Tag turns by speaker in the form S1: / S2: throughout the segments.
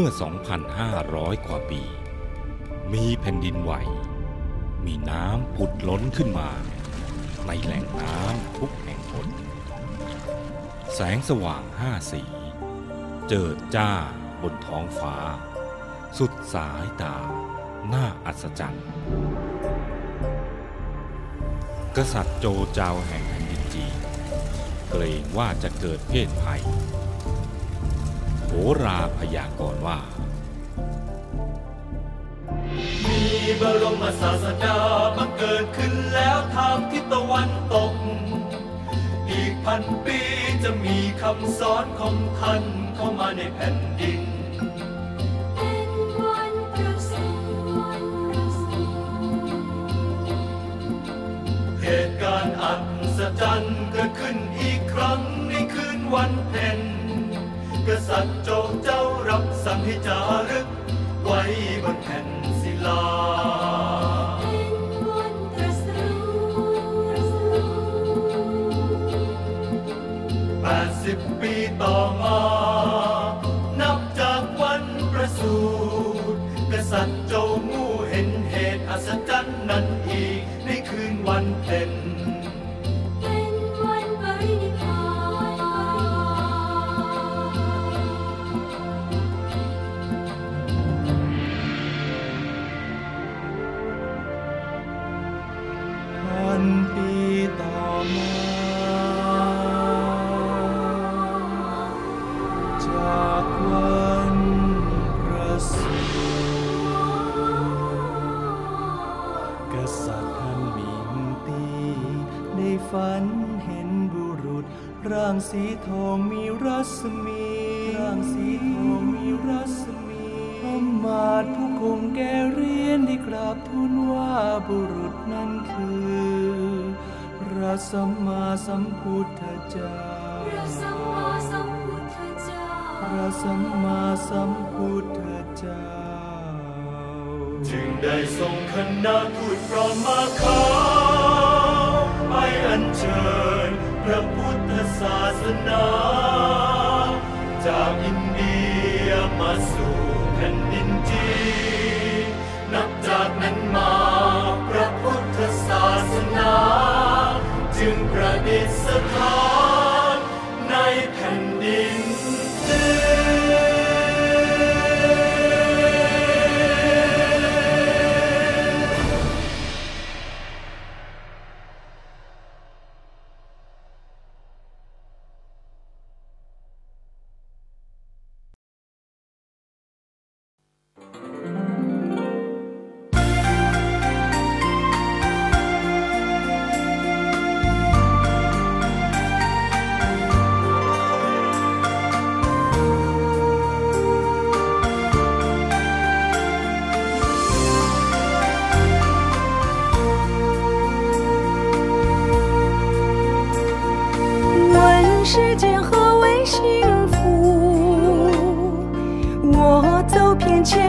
S1: มื่อ
S2: 2,500 กว่าปี มีแผ่นดินไหว มีน้ำผุดล้นขึ้นมา ในแหล่งน้ำทุกแห่งหนแสงสว่างห้าสี เจิดจ้าบนท้องฟ้า สุดสายตา น่าอัศจรรย์ กษัตริย์โจเจาแห่งแผ่นดินจีนเกรงว่าจะเกิดเพศภัย ราพยากรณ์ว่า
S3: มีบรมศาสดาบังเกิดขึ้นแล้วทางทิศตะวันตก อีกพันปีจะมีคำสอนของท่านเข้ามาในแผ่นดิน
S1: เป็นวันประสูติ
S3: เหตุการณ์อัศจรรย์เกิดขึ้นอีกครั้งในคืนวันเพ็ญ กษัตริย์โจงเจ้ารับสั่งให้จารึก ไว้บนแผ่นศิลา
S1: สั
S3: มพุทธเจ้า
S1: พระสัมมาสัมพุทธเจ้า
S3: พระสัมมาสัมพุทธเจ้า จึงได้ส่งคณะทูตพร้อมมาขาวไปอัญเชิญ พระพุทธศาสนา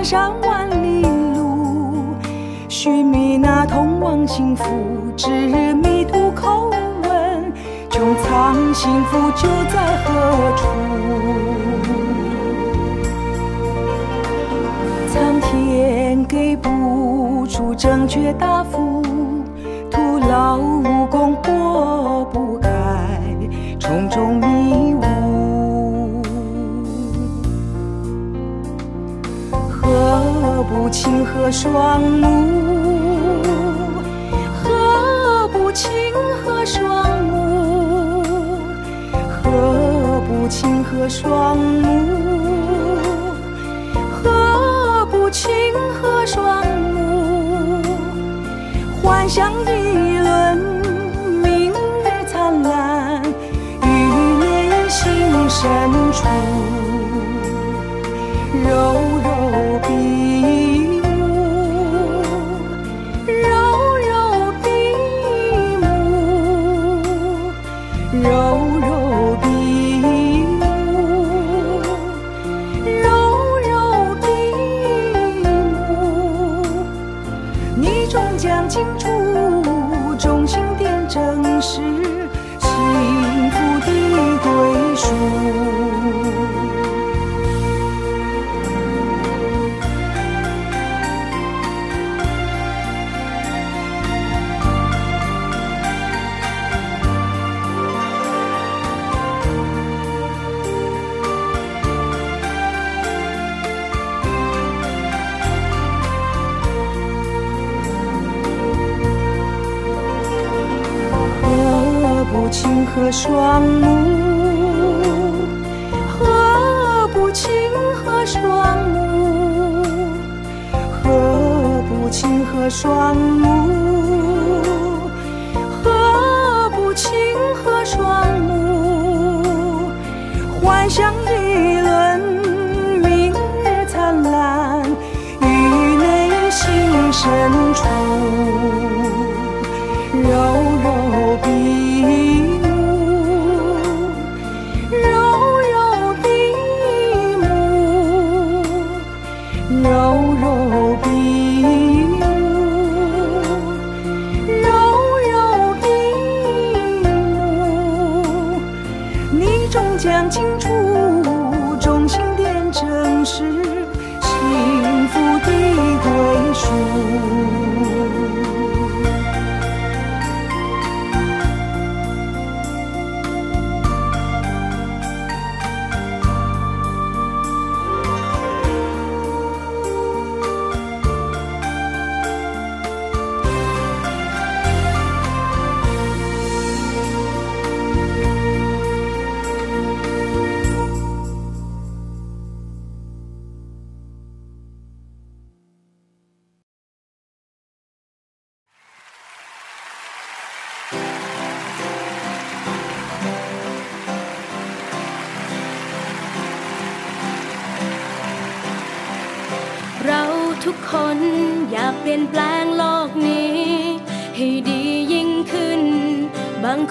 S4: 山万里路，寻觅那通往幸福之迷途口问，穹苍幸福就在何处？苍天给不出正确答复，和双目？何不清河双目？何不清河双目？何不清河双目？幻想一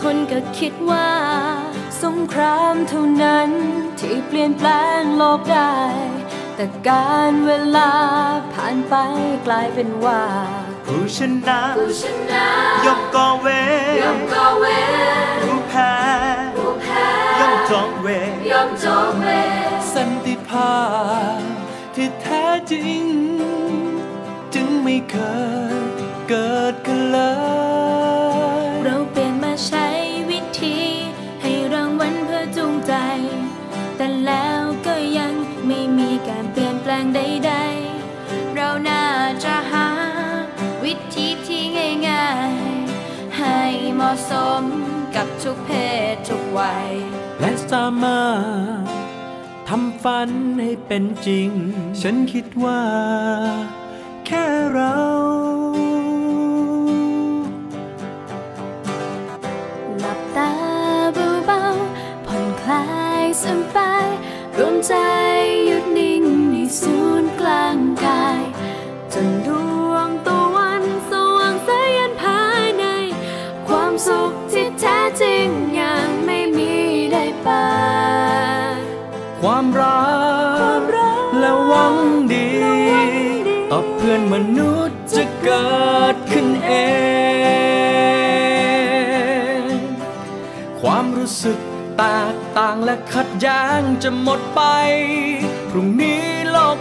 S5: คนก็คิดว่า
S6: สงครามเท่านั้นที่เปลี่ยนแปลงโลกได้ แต่การเวลาผ่านไปกลายเป็นว่า
S7: ผู้ชนะ
S5: ผู้ชนะ
S7: ย่อมก่อเวร
S5: ย่อมก่อเวร
S7: ผู้แพ้
S5: ผู้แพ้
S7: ย่อมจองเวร
S5: ย่อมจองเวร
S7: สันติภาพที่แท้จริง จึงไม่เคยเกิดขึ้นเลย
S5: งใดๆ เราน่าจะหา วิธีที่ง่ายๆ ให้เหมาะสมกับทุกเพศทุกวัย
S7: และสามารถทำฝันให้เป็นจริง ฉันคิดว่า แค่เรา
S5: หลับตาเบาๆผ่อนคลายสบายรวมใจหยุดนิ่ง ศูนย์กลางกาย จนดวงตะวันสว่างแสยันภายใน ความสุขที่แท้จริงยังไม่มีได้ปา
S7: ความรักและหวังดีต่อเพื่อนมนุษย์จะเกิดขึ้นเอง ความรู้สึกแตกต่างและขัดแย้งจะหมดไป พรุ่งนี้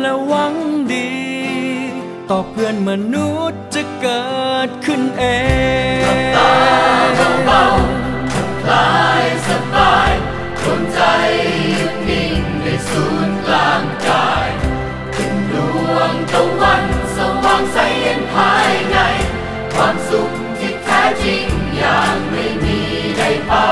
S7: และหวังดี ต่อเพื่อนมนุษย์จะเกิดขึ้นเอง
S6: ตาเบาคลายสบายรวมใจยึดนิ่งในศูนย์กลางกายขึ้นดวงตะวันสว่างใสเย็นภายใน ความสุขที่แท้จริงอย่างไม่มีใดปา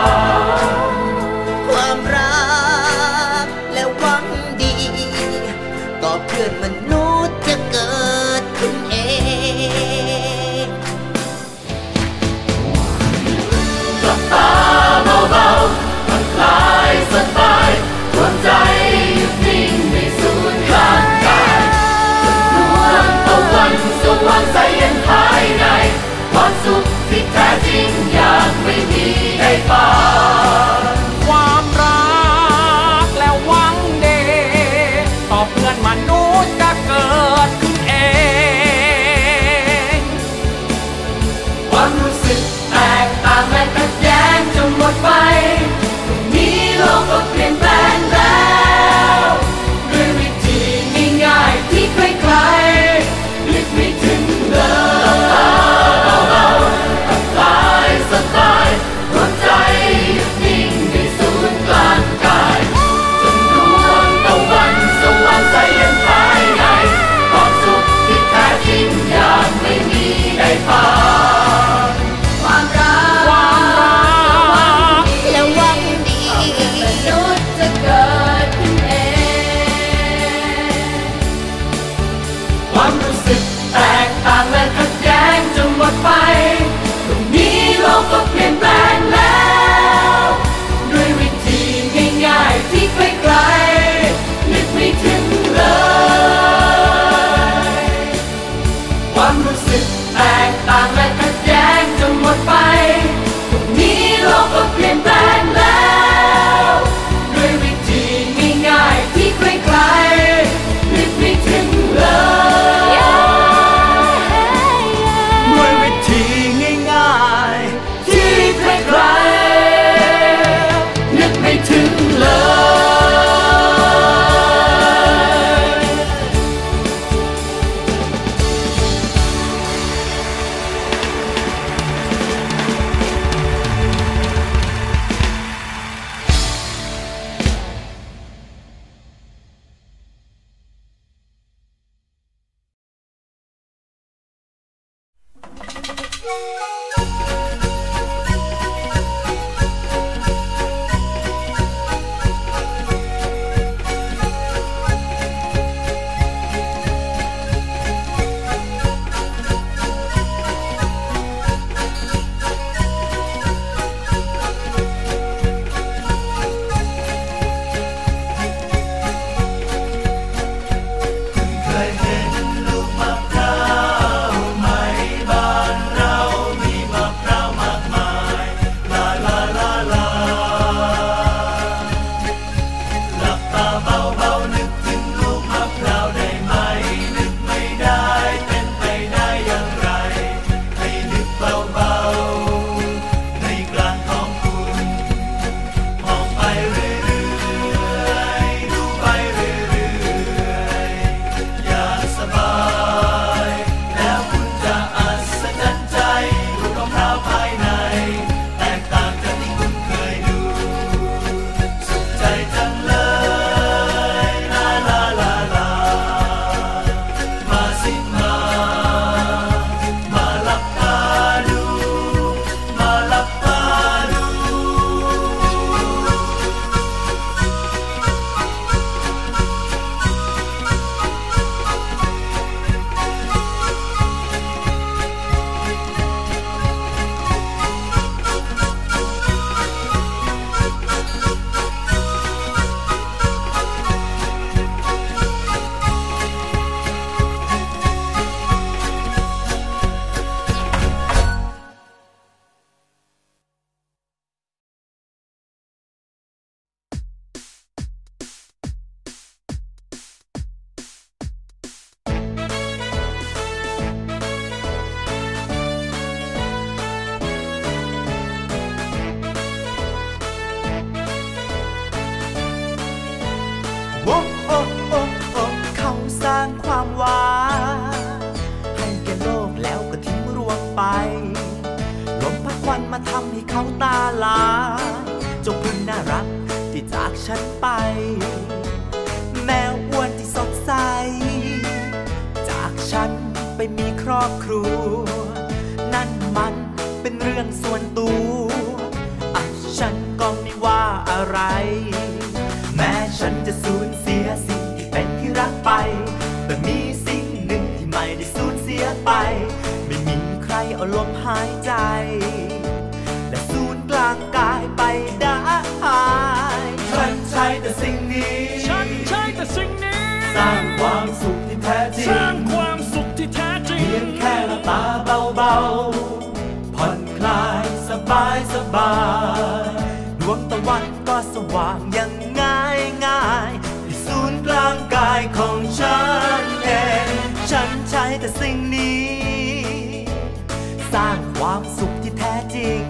S6: สุขที่แท้จริง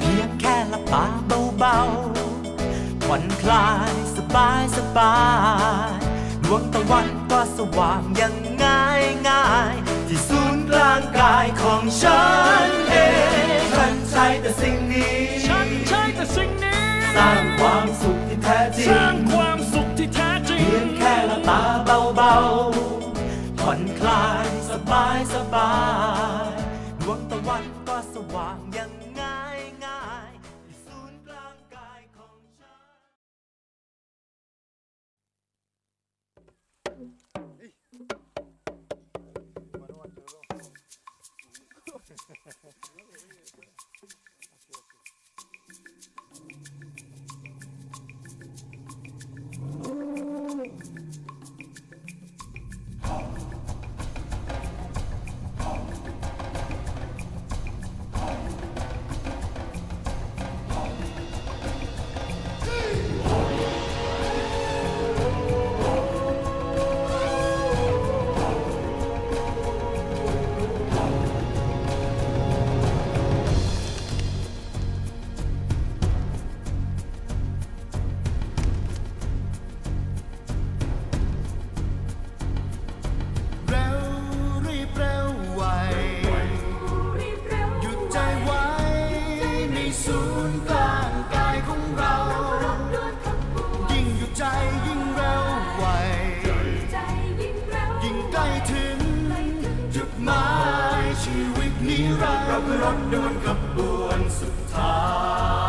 S6: เพียงแค่ละปาเบาๆผ่อนคลายสบายสบายดวงตะวันก็สว่างอย่างง่ายง่ายที่ศูนย์กลางกายของฉันเองฉันใช้แต่สิ่งนี้
S8: ฉันใช้แต่สิ่งนี้
S6: สร้างความสุขที่แท้จริง
S8: สร้างความสุขที่แท้จริง
S6: เพีย
S8: ง
S6: แค่ละตาเบาๆผ่อนคลายสบายสบาย ดวงตะวันก็สว่าง
S9: มีรักเรา
S10: คือรถด่วนขบวนสุดท้าย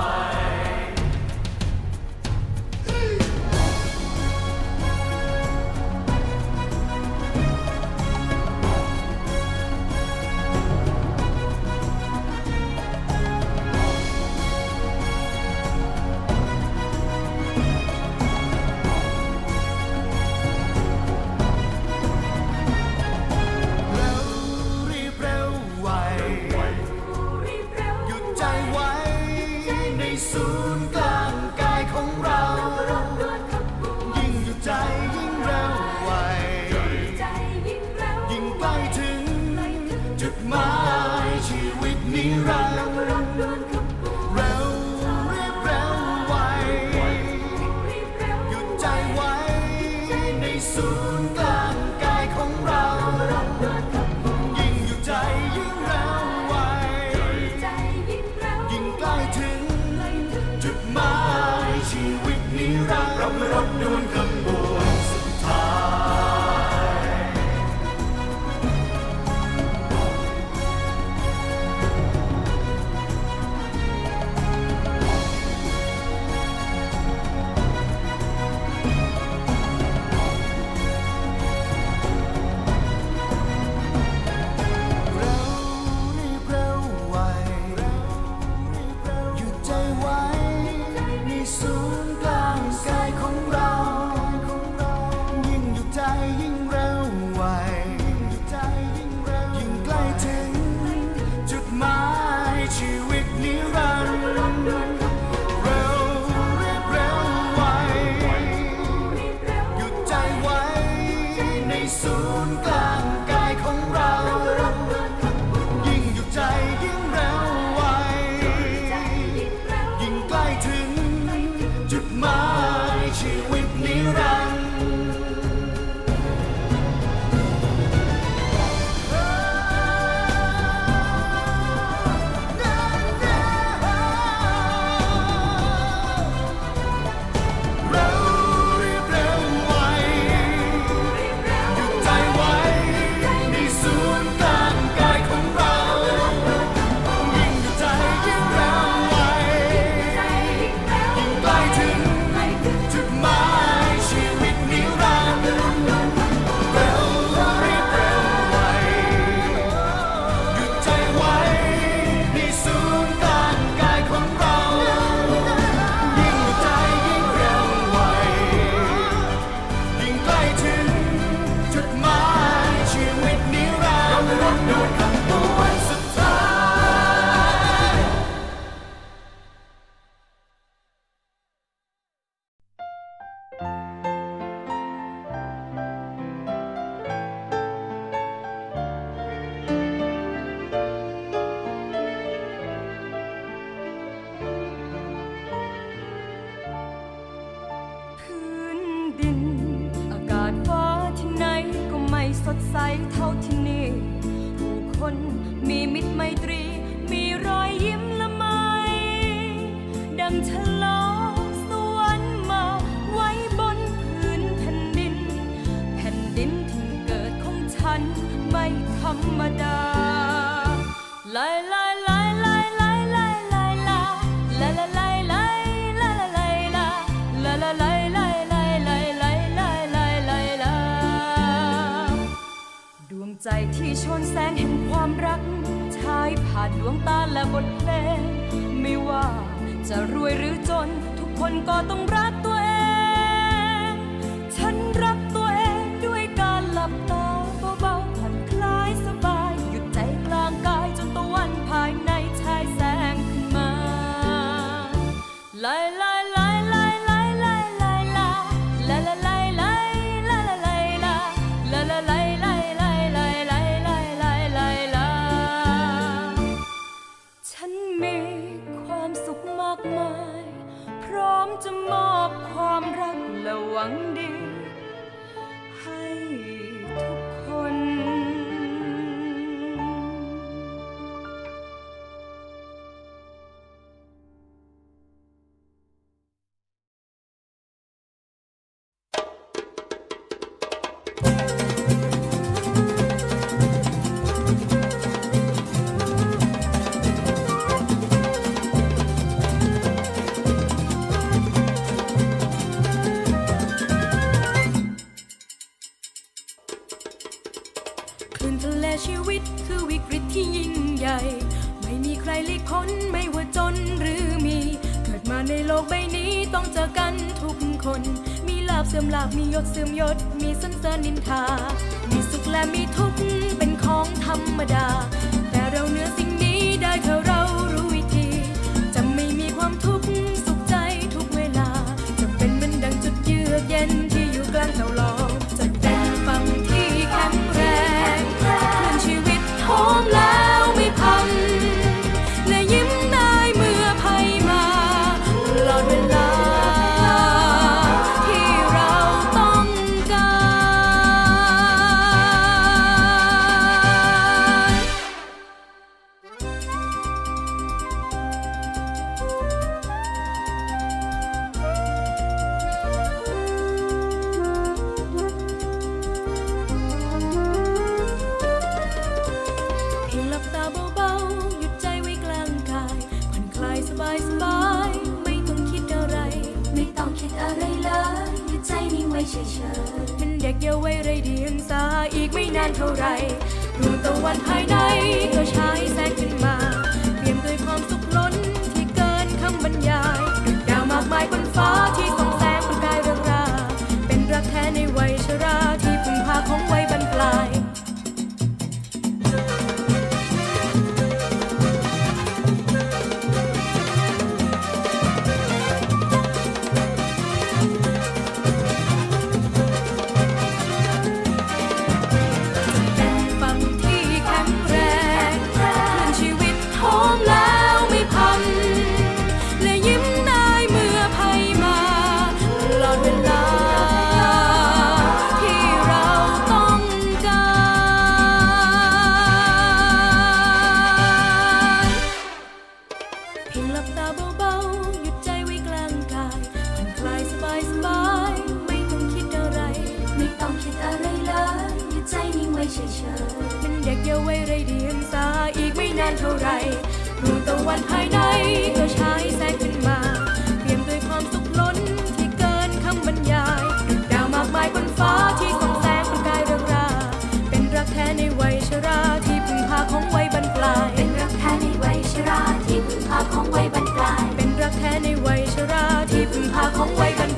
S9: มีมิตรไมตรี มีร
S5: อยยิ้มละไม ดังฉลองสวรรค์มาไว้บนพื้นแผ่นดิน แผ่นดินที่เกิดของฉันไม่ธรรมดาลายลา ใจที่ชนแสงเห็นความรักชายผ่านดวงตาและบทเพลง ไม่ว่าจะรวยหรือจน ทุกคนก็ต้องรัก อวิกฤตที่
S4: ยิ่งใหญ่ ไม่มีใครหลีกพ้นไม่ว่าจนหรือมี เกิดมาในโลกใบนี้ต้องเจอกันทุกคน มีลาบเสื่อมลาบมียศเสื่อมยศ มีสันเสริญนินทา มีสุขและมีทุกข์เป็นของธรรมดา แต่เราเหนือสิ่งนี้ได้เท่าเรารู้วิธี จะไม่มีความทุกข์สุขใจทุกเวลา จะเป็นเหมือนดังจุดเยือกเย็น กไม่นา
S5: นเท่า
S4: ไรดวงตะวั
S5: นภายในก็ฉา
S11: ยแส
S5: งขึ้นมา Come wave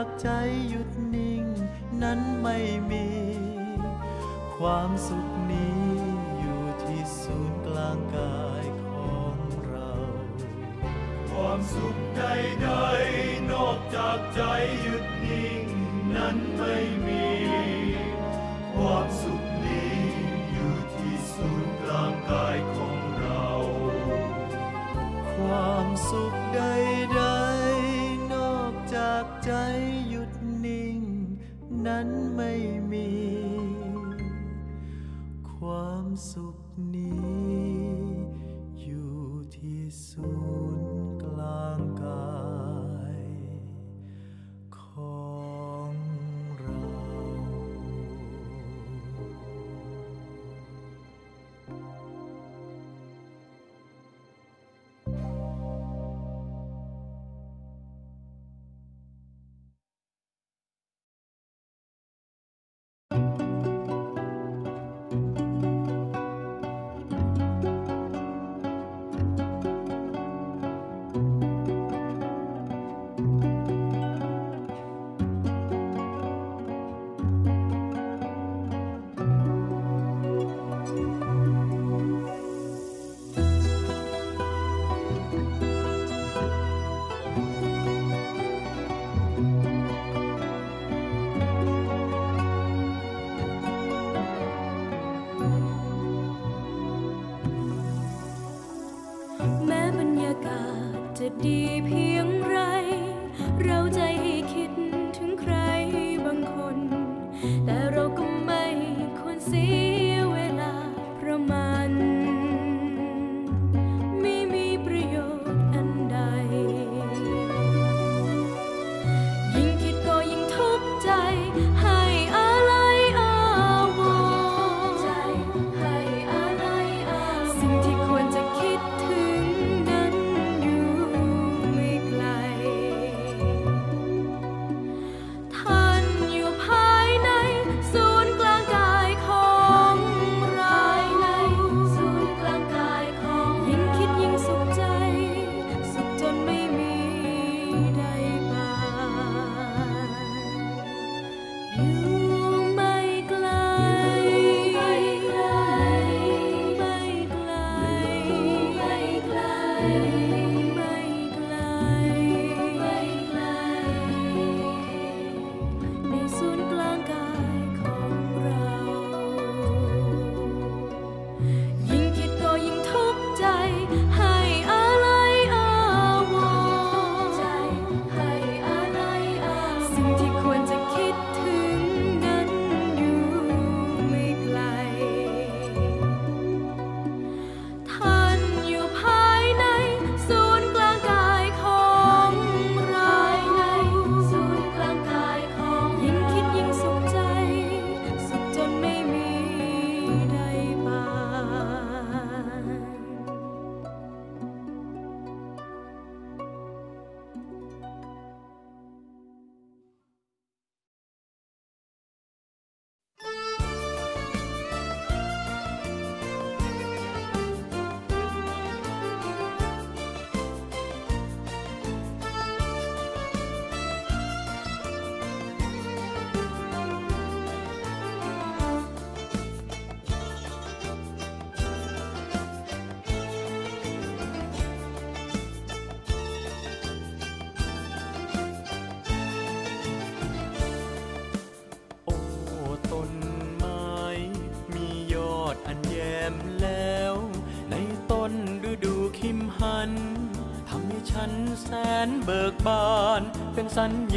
S5: จากใจ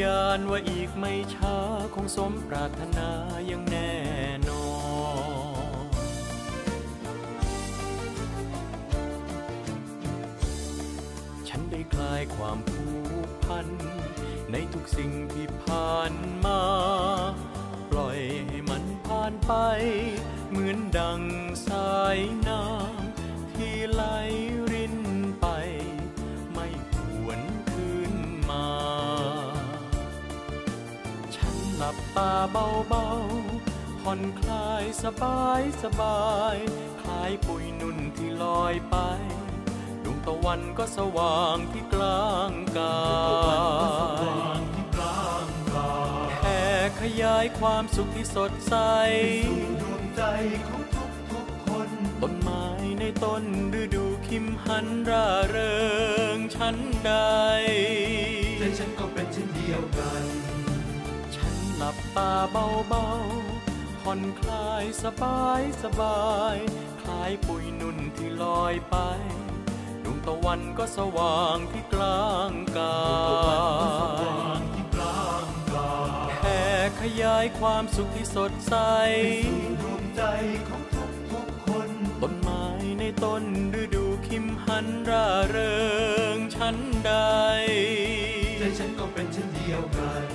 S7: ญาณว่าอีกไม่ช้าคงสมปรารถ บตาเบาๆ ผ่อนคลายสบายสบายคล้ายปุยนุ่นที่ลอยไป ดวงตะวันก็สว่างที่กลางกายแผ่ขยายความสุขที่สดใส
S12: ดวงใจของทุกทุกคน
S7: ต้นไม้ในต้นฤดูคิมหันร่าเริงฉันใด
S12: ใจฉันก็เป็นเช่นเดียวกัน
S7: ลับตาเบาๆ ผ่อนคลายสบายสบายคล้ายปุยนุ่นที่ลอยไป ดวงตะวันก็สว่างที่กลางกายแผ่ขยายความสุขที่สดใส
S12: ดวงใจของทุกทุกคน
S7: ต้นไม้ในต้นฤดูคิมหันร่าเริงฉันใด
S12: ใจฉันก็เป็นเช่นเดียวกัน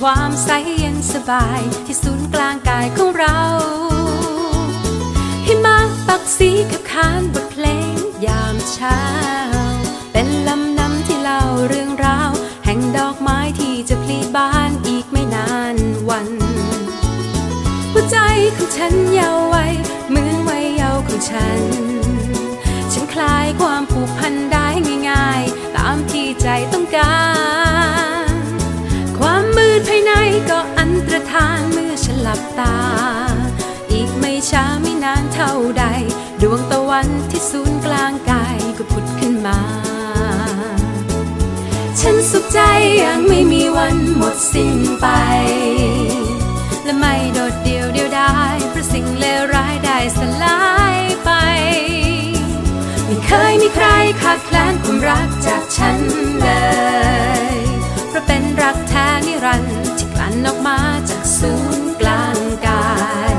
S13: ความใสเย็นสบายที่
S14: ศูนย์กลางกายของเรา หิมะปักสีกับขานบทเพลงยามเช้า เป็นลำน้ำที่เล่าเรื่องราว แห่งดอกไม้ที่จะพลีบานอีกไม่นานวัน หัวใจของฉันเยาว์วัยเหมือนวัยเยาว์ของฉัน ฉันคลายความผูกพันได้ง่ายๆ ตามที่ใจต้องการ มืดภายในก็อันตรธานเมื่อฉันหลับตา อีกไม่ช้าไม่นานเท่าใด ดวงตะวันที่ศูนย์กลางกายก็ผุดขึ้นมา ฉันสุขใจอย่างไม่มีวันหมดสิ้นไป และไม่โดดเดี่ยวเดียวดายเพราะสิ่งเลวร้ายได้สลายไป ไม่เคยมีใครขาดแคลนความรักจากฉันเลย รักแท้นิรันดร์ที่กลั่นออกมาจากศูนย์กลางกาย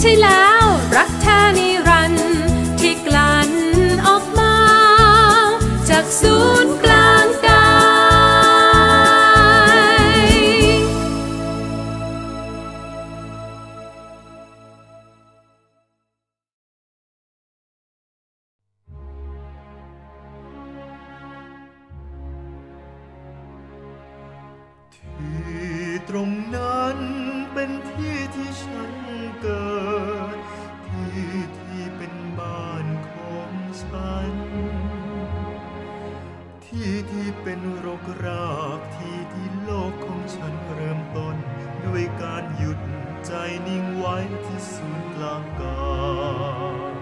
S14: ใช่แล้วรักแท้นิรันดร์ที่กลั่นออกมาจากศูนย์กลาง
S3: นิ่งไว้ที่ศูนย์กลางกาย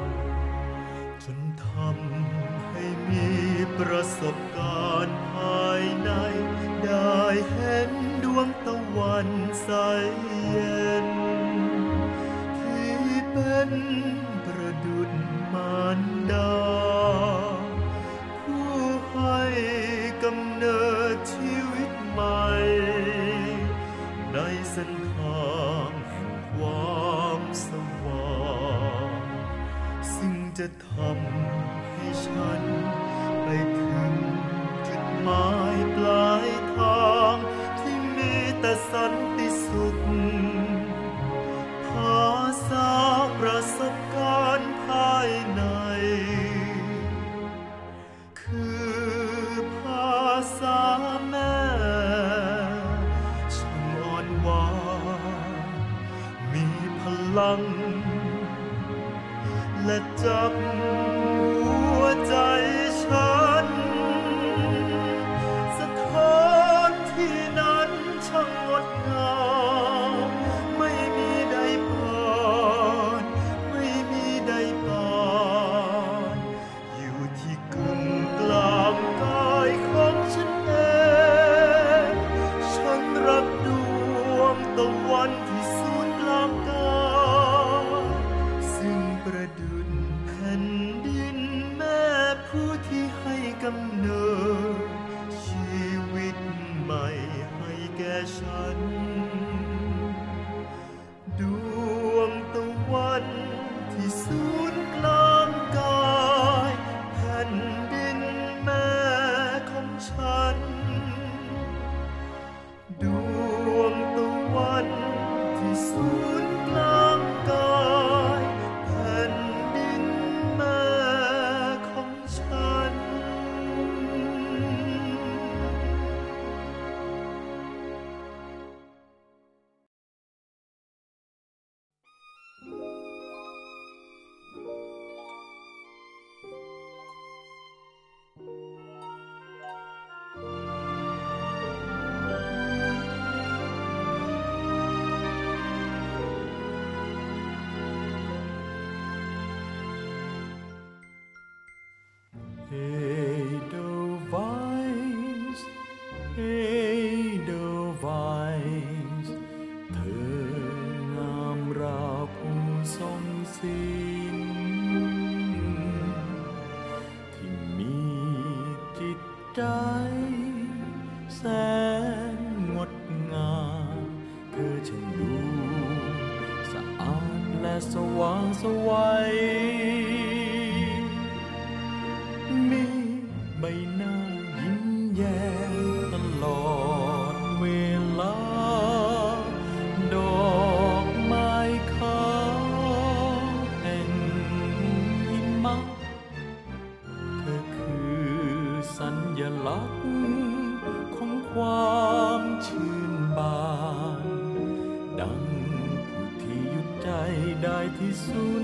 S3: จนทำให้มีประสบการณ์ ใ Jesus.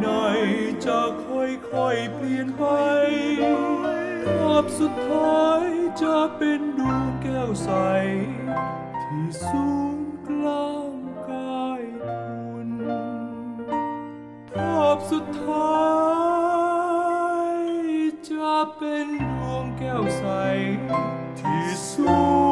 S3: ในจะค่อย
S1: ๆเปลี่ยนไปภาพสุดท้ายจะเป็นดวงแก้วใส ที่สูงกลางกายคุณภาพสุดท้ายจะเป็นดวงแก้วใส ที่
S5: สูง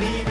S3: ต